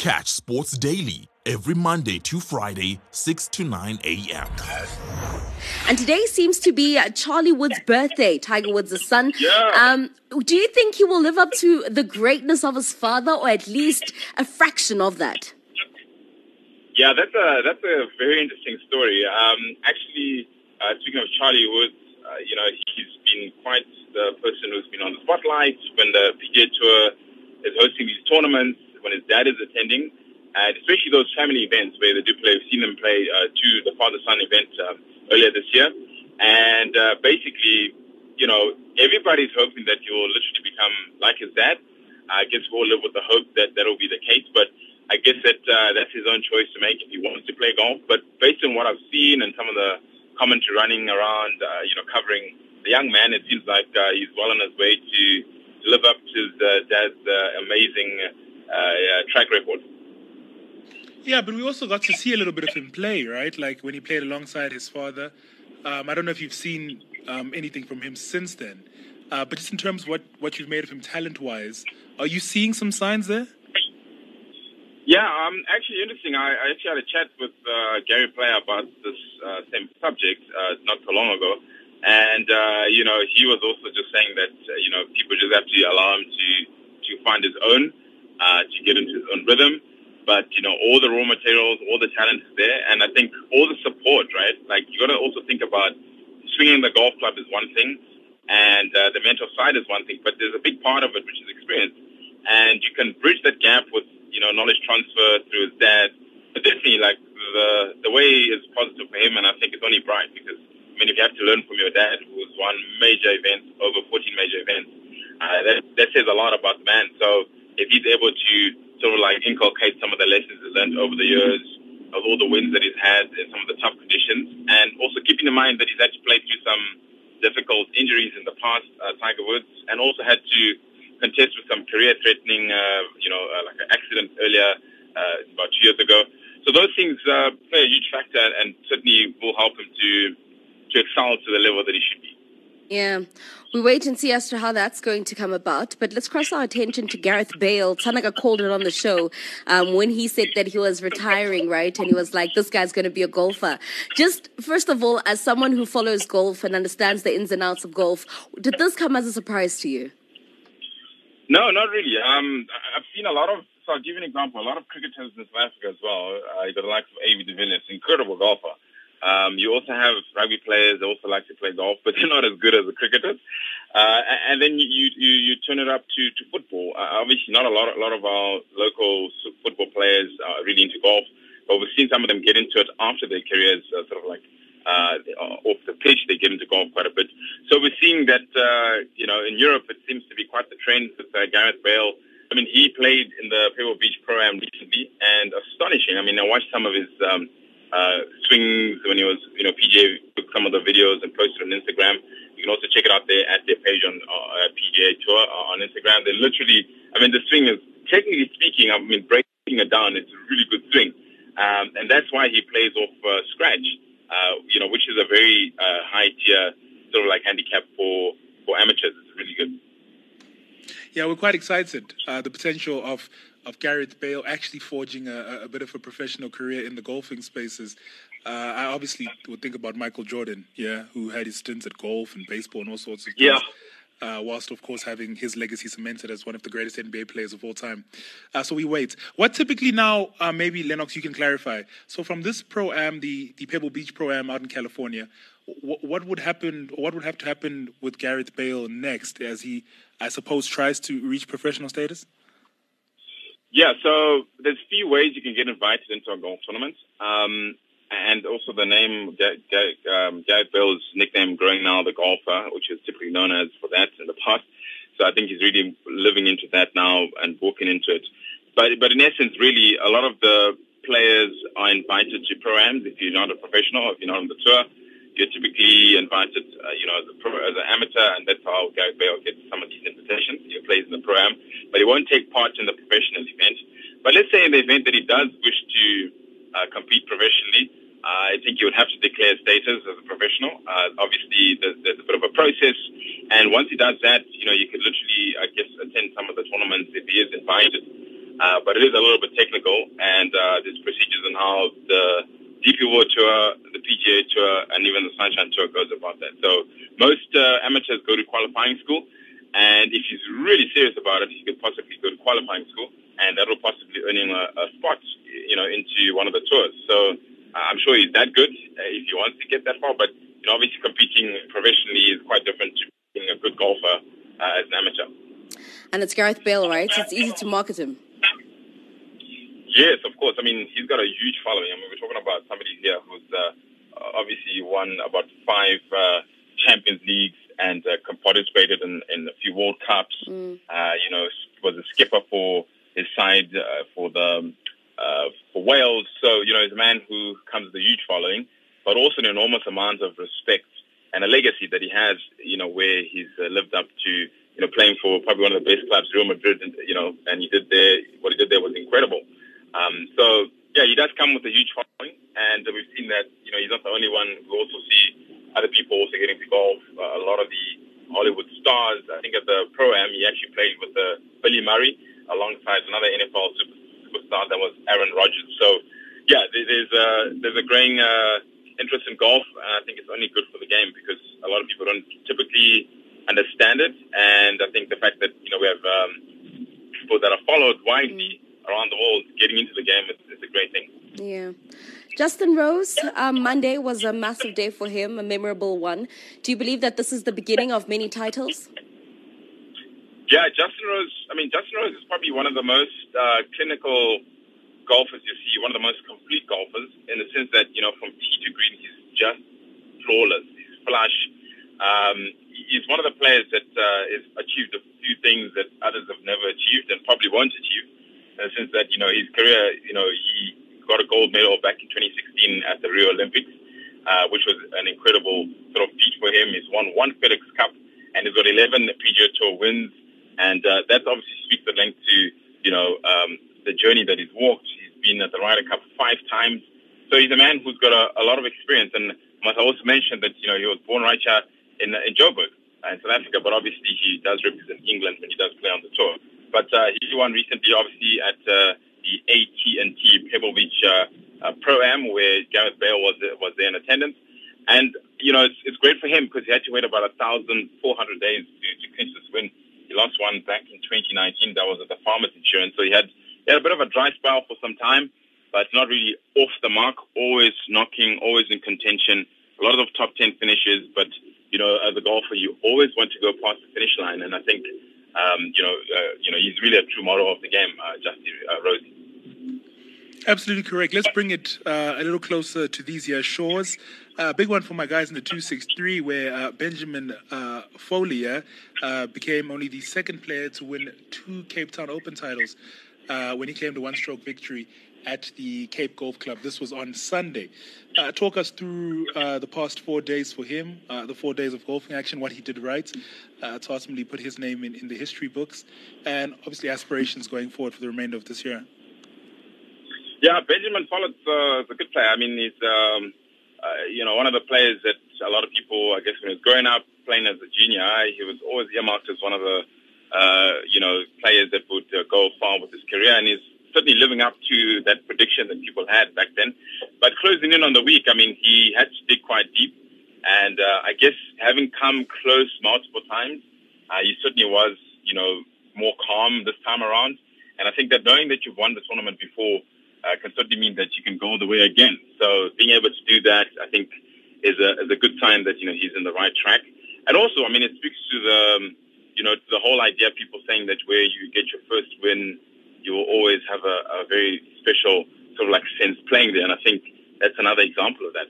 Catch Sports Daily every Monday to Friday, 6 to 9 a.m. And today seems to be uh, Charlie Woods' birthday, Tiger Woods' son. Yeah. Um, do you think he will live up to the greatness of his father, or at least a fraction of that? Yeah, that's a that's a very interesting story. Um, actually, uh, speaking of Charlie Woods, uh, you know, he's been quite the person who's been on the spotlight when the PGA Tour is hosting these tournaments, when his dad is attending, and especially those family events where they do play. We've seen them play uh, to the father-son event um, earlier this year, and uh, basically, you know, everybody's hoping that he will literally become like his dad. I guess we all live with the hope that that'll be the case, but I guess that uh, that's his own choice to make if he wants to play golf. But based on what I've seen and some of the commentary running around, uh, you know, covering the young man, it seems like uh, he's well on his way to, live up to his uh, dad's uh, amazing uh. Yeah, but we also got to see a little bit of him play, right? Like when he played alongside his father. Um, I don't know if you've seen um, anything from him since then, uh, but just in terms of what, what you've made of him talent-wise, are you seeing some signs there? Yeah, um, actually interesting. I, I actually had a chat with uh, Gary Player about this uh, same subject uh, not so long ago, and uh, you know he was also just saying that uh, you know people just have to allow him to to find his own, to get into his own rhythm. But you know all the raw materials, all the talent is there, and I think all the support, right? Like you got to also think about swinging the golf club is one thing, and uh, the mental side is one thing, but there's a big part of it which is experience, and you can bridge that gap with you know, knowledge transfer through his dad. But definitely, like, the the way is positive for him, and I think it's only bright because, I mean, if you have to learn from your dad, who's won major events, over 14 major events, uh, that, that says a lot about the man. So if he's able to sort of like inculcate some of the lessons he's learned over the years, of all the wins that he's had in some of the tough conditions, and also keeping in mind that he's had to play through some difficult injuries in the past, uh, Tiger Woods, and also had to contest with some career-threatening, uh, you know, uh, like an accident earlier uh, about two years ago. So those things uh, play a huge factor, and certainly will help him to to excel to the level that he should be. Yeah, we wait and see as to how that's going to come about. But let's cross our attention to Gareth Bale. Tanaka called it on the show um, when he said that he was retiring, right? And he was like, this guy's going to be a golfer. Just first of all, as someone who follows golf and understands the ins and outs of golf, did this come as a surprise to you? No, not really. Um, I've seen a lot of, so I'll give you an example, a lot of cricketers in South Africa as well. Uh, the likes of A.B. de Villiers, incredible golfer. Um, you also have rugby players that also like to play golf, but they're not as good as the cricketers. Uh, and then you, you, you turn it up to, to football. Uh, obviously, not a lot, a lot of our local football players are really into golf, but we've seen some of them get into it after their careers, uh, sort of like uh, off the pitch, they get into golf quite a bit. So we're seeing that, uh, you know, in Europe, it seems to be quite the trend with uh, Gareth Bale. I mean, he played in the Pebble Beach Pro-Am recently, and astonishing. I mean, I watched some of his um, uh, swings when he was, you know, PGA took some of the videos and posted on Instagram. You can also check it out there at their page on uh, PGA Tour uh, on Instagram. They literally, I mean, the swing is, technically speaking, I mean, breaking it down, it's a really good swing. Um, and that's why he plays off uh, scratch uh, you know, which is a very uh, high tier sort of like handicap for, for amateurs. It's really good. Yeah, we're quite excited. Uh, the potential of of Gareth Bale actually forging a, a, bit of a professional career in the golfing spaces. Uh, I obviously would think about Michael Jordan, yeah, who had his stints at golf and baseball and all sorts of things. Yeah uh, whilst of course having his legacy cemented as one of the greatest NBA players of all time. Uh, so we wait. What typically now, uh, maybe Lennox, you can clarify. So from this pro am, the the Pebble Beach pro am out in California, what, would happen? What would have to happen with Gareth Bale next, as he, I suppose, tries to reach professional status? Yeah, so there's a few ways you can get invited into a golf tournament. Um, and also the name um, Gareth Bale's nickname growing now the golfer, which is typically known as for that in the past. So I think he's really living into that now and walking into it. But but in essence, really, a lot of the players are invited to pro-ams. If you're not a professional, if you're not on the tour, you're typically invited, uh, you know, as, a pro, as an amateur, and that's how Gareth Bale gets some of these invitations. He plays in the pro-am, but he won't take part in the professional event. But let's say in the event that he does wish to uh, compete professionally, uh, I think he would have to declare status as a professional. Uh, obviously, there's, there's, a bit of a process, and once he does that, you know, you could literally, I guess, attend some of the tournaments if he is invited. uh, but it is a little bit technical, and uh, there's procedures on how the DP World Tour, PGA Tour, and even the Sunshine Tour goes about that. So most uh, amateurs go to qualifying school, and if he's really serious about it, he could possibly go to qualifying school, and that'll possibly earn him a, a spot, you know, into one of the tours. So uh, I'm sure he's that good uh, if he wants to get that far, but you know, obviously competing professionally is quite different to being a good golfer uh, as an amateur. And it's Gareth Bale, right? It's easy to market him. Yes, of course. I mean, he's got a huge following. I mean, we're talking about somebody here who's uh, obviously won about five uh, Champions Leagues and uh, participated in, in a few World Cups. Mm. Uh, you know, was a skipper for his side uh, for the uh, for Wales. So you know, he's a man who comes with a huge following, but also an enormous amount of respect and a legacy that he has. You know, where he's uh, lived up to. You know, playing for probably one of the best clubs, Real Madrid, and you know, and he did there. What he did there was incredible. Um, so yeah, he does come with a huge following, and we've seen that. You know, he's not the only one. We also see other people also getting to golf. Uh, a lot of the Hollywood stars. I think at the pro am, he actually played with uh, Billy Murray alongside another NFL super, superstar that was Aaron Rodgers. So yeah, there's a there's a growing uh, interest in golf, and I think it's only good for the game because a lot of people don't typically understand it, and I think the fact that you know we have um, people that are followed widely around the world getting into the game is, is a great thing. Yeah. Justin Rose, um, Monday was a massive day for him, a memorable one. Do you believe that this is the beginning of many titles? Yeah, Justin Rose. I mean, Justin Rose is probably one of the most uh, clinical golfers you see, one of the most complete golfers in the sense that, you know, from tee to green, he's just flawless. He's flush. Um, he's one of the players that uh, has achieved a few things that others have never achieved and probably won't achieve in the sense that, you know, his career, you know, he got a gold medal back in 2016 at the Rio Olympics, uh, which was an incredible sort of feat for him. He's won one FedEx Cup and he's got 11 PGA Tour wins. And uh, that obviously speaks at length to, you know, um, the journey that he's walked. He's been at the Ryder Cup five times. So he's a man who's got a, a lot of experience. And must also mention that, you know, he was born right here in, in Joburg in South Africa, but obviously he does represent England when he does play on the tour. But uh, he won recently, obviously, at uh, the AT&T Pebble Beach uh, uh, Pro Am, where Gareth Bale was was there in attendance. And you know, it's, it's great for him because he had to wait about a thousand four hundred days to, to clinch this win. He lost one back in 2019. That was at the Farmers Insurance, so he had he had a bit of a dry spell for some time, but not really off the mark. Always knocking, always in contention. A lot of top ten finishes, but you know, as a golfer, you always want to go past the finish line, and I think um, you know, uh, you know, he's really a true model of the game, uh, Justin uh. Absolutely correct. Let's bring it uh, a little closer to these here shores. A uh, big one for my guys in the 263, where uh, Benjamin uh, Follett became only the second player to win two Cape Town Open titles when he claimed a one stroke victory at the Cape Golf Club. This was on Sunday. Uh, talk us through uh, the past four days for him, uh, the four days of golfing action, what he did right uh, to ultimately put his name in, in the history books, and obviously aspirations going forward for the remainder of this year. Yeah, Benjamin Follett's uh, a good player. I mean, he's um, uh, you know one of the players that a lot of people, I guess, when he was growing up playing as a junior, he was always earmarked as one of the you know players that would go far with his career, and he's certainly living up to that prediction that people had back then. But closing in on the week, I mean, he had to dig quite deep. And uh, I guess having come close multiple times, uh, he certainly was, you know, more calm this time around. And I think that knowing that you've won the tournament before uh, can certainly mean that you can go all the way again. So being able to do that, I think, is a, is a good sign that, you know, he's in the right track. And also, I mean, it speaks to the, um, you know, to the whole idea of people saying that where you get your first win you will always have a, a very special sort of like sense playing there. And I think that's another example of that.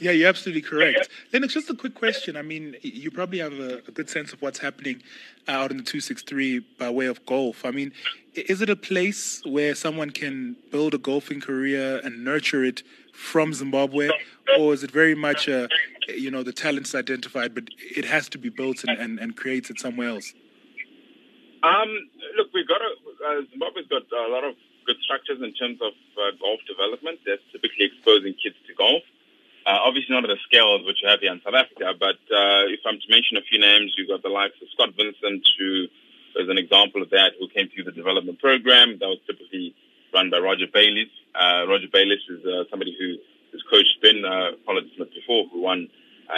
Yeah, you're absolutely correct. Lennox, just a quick question. I mean, you probably have a, a, good sense of what's happening uh, out in the 263 by way of golf. I mean, is it a place where someone can build a golfing career and nurture it from Zimbabwe? Or is it very much, a, you know, the talent's identified, but it has to be built and, and, and created somewhere else? Um, look, we've got a, uh, Zimbabwe's got a lot of good structures in terms of uh, golf development. That's typically exposing kids to golf. Uh, obviously not at the scale which you have here in South Africa, but uh, if I'm to mention a few names, you've got the likes of Scott Vincent, who as an example of that, who came through the development program that was typically run by Roger Bayliss. Uh, Roger Bayliss is uh, somebody who has coached Ben uh, Smith before, who won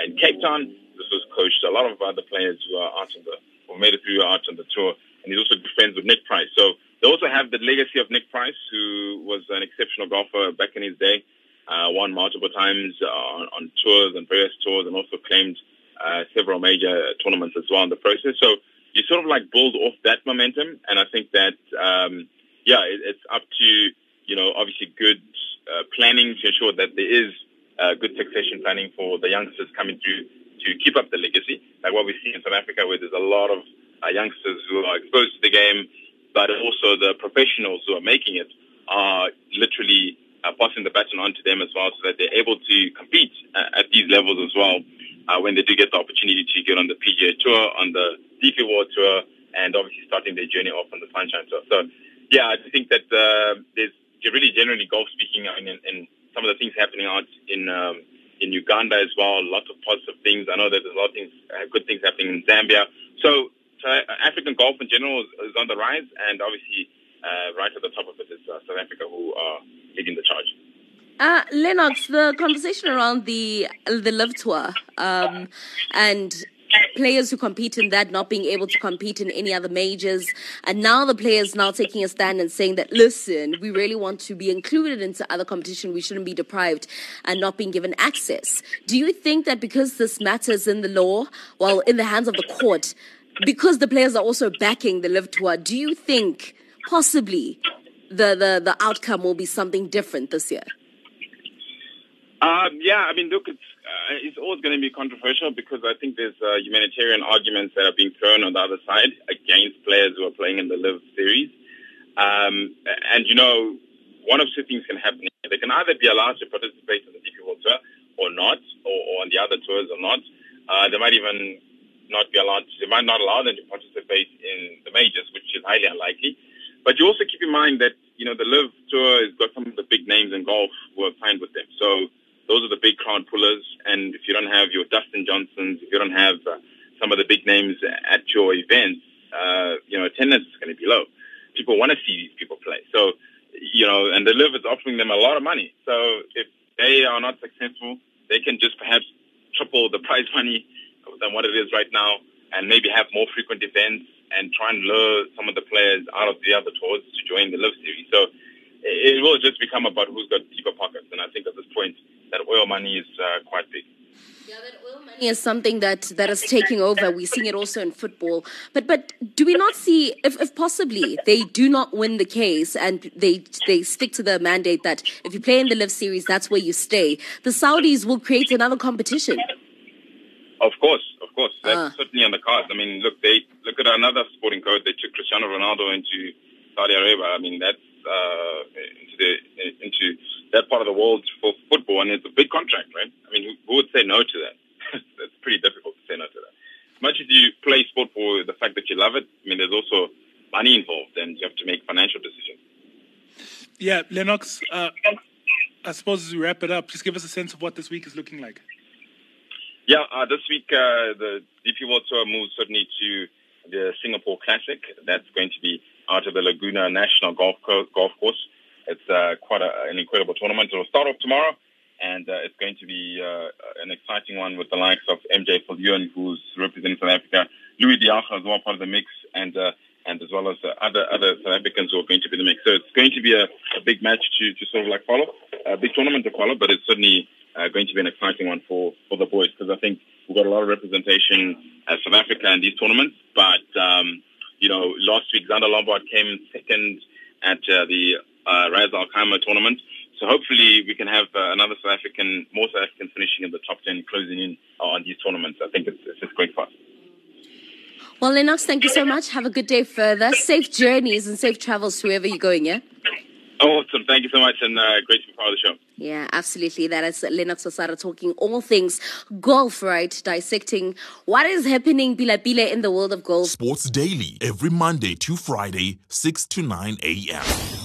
in Cape Town. This was coached a lot of other players who are out on the, or made it through out on the tour. And he's also friends with Nick Price. So they also have the legacy of Nick Price, who was an exceptional golfer back in his day, uh, won multiple times uh, on, on tours and various tours, and also claimed uh, several major tournaments as well in the process. So you sort of like build off that momentum, and I think that um, yeah, it, it's up to you know obviously good uh, planning to ensure that there is uh, good succession planning for the youngsters coming through to keep up the legacy, like what we see in South Africa, where there's a lot of youngsters who are exposed to the game, but also the professionals who are making it are literally uh, passing the baton on to them as well, so that they're able to compete uh, at these levels as well uh, when they do get the opportunity to get on the PGA Tour, on the DP World Tour, and obviously starting their journey off on the Sunshine Tour. So, yeah, I think that uh, there's really generally golf speaking, I mean, and some of the things happening out in um, in Uganda as well, lots of positive things. I know that there's a lot of things, uh, good things happening in Zambia. So, so African golf in general is, on the rise, and obviously, uh, right at the top of it is uh, South Africa, who are leading the charge. Uh, Lennox, the conversation around the the LIV Tour um, and players who compete in that not being able to compete in any other majors and now the players now taking a stand and saying that listen we really want to be included into other competition we shouldn't be deprived and not being given access do you think that because this matters in the law well in the hands of the court because the players are also backing the LIV Tour do you think possibly the the, the outcome will be something different this year um, yeah, I mean, look, it's uh, it's always going to be controversial because I think there's uh, humanitarian arguments that are being thrown on the other side against players who are playing in the Live series. Um, and you know, one of two things can happen. They can either be allowed to participate in the DP World Tour or not, or, or on the other tours or not. Uh, they might even not be allowed. They might not allow them to participate in the majors, which is highly unlikely. But you also keep in mind that you know the LIV Tour has got some of the big names in golf who have signed with them. So those are the big crowd pullers. And if you don't have your Dustin Johnsons, if you don't have uh, some of the big names at your events, uh, you know, attendance is going to be low. People want to see these people play. So, you know, and the LIV is offering them a lot of money. So if they are not successful, they can just perhaps triple the prize money than what it is right now and maybe have more frequent events and try and lure some of the players out of the other tours to join the LIV series. So it will just become about who's got deeper pockets. And I think at this point, that oil money is uh, quite big. Yeah, that oil money is something that, that is taking over. We're seeing it also in football. But but do we not see if, if possibly they do not win the case and they they stick to the mandate that if you play in the LIV series, that's where you stay. The Saudis will create another competition. Of course, of course. That's uh. certainly on the cards. I mean, look, they look at another sporting code. They took Cristiano Ronaldo into Saudi Arabia. I mean, that's uh, into the into that part of the world for football, and it's a big contract, right? I mean, who would say no to that? it's pretty difficult to say no to that. As much as you play sport for the fact that you love it, I mean, there's also money involved, and you have to make financial decisions. Yeah, Lennox. Uh, I suppose as we wrap it up, just give us a sense of what this week is looking like. Yeah, uh, this week uh, the DP World Tour moves certainly to the Singapore Classic. That's going to be out of the Laguna National Golf, Co- Golf Course. It's uh, quite a, an incredible tournament. It'll start off tomorrow, and uh, it's going to be uh, an exciting one with the likes of MJ Viljoen, who's representing South Africa, Louis de Jager as well part of the mix, and uh, and as well as other other South Africans who are going to be in the mix. So it's going to be a, a big match to, to sort of like follow, a big tournament to follow, but it's certainly uh, going to be an exciting one for, for the boys because I think we've got a lot of representation as South Africa in these tournaments, but um, you know, last week Zander Lombard came second at uh, the uh, Ras Al Khaimah tournament. So hopefully we can have uh, another South African, more South African finishing in the top 10, closing in on these tournaments. I think it's, it's just great fun. Well, Lennox, thank you so much. Have a good day further. Safe journeys and safe travels wherever you're going, yeah? Awesome. Thank you so much and uh, great to be part of the show. Yeah, absolutely. That is Lennox Osara talking all things golf, right? Dissecting what is happening bila bila in the world of golf. Sports Daily, every Monday to Friday, 6 to 9 a.m.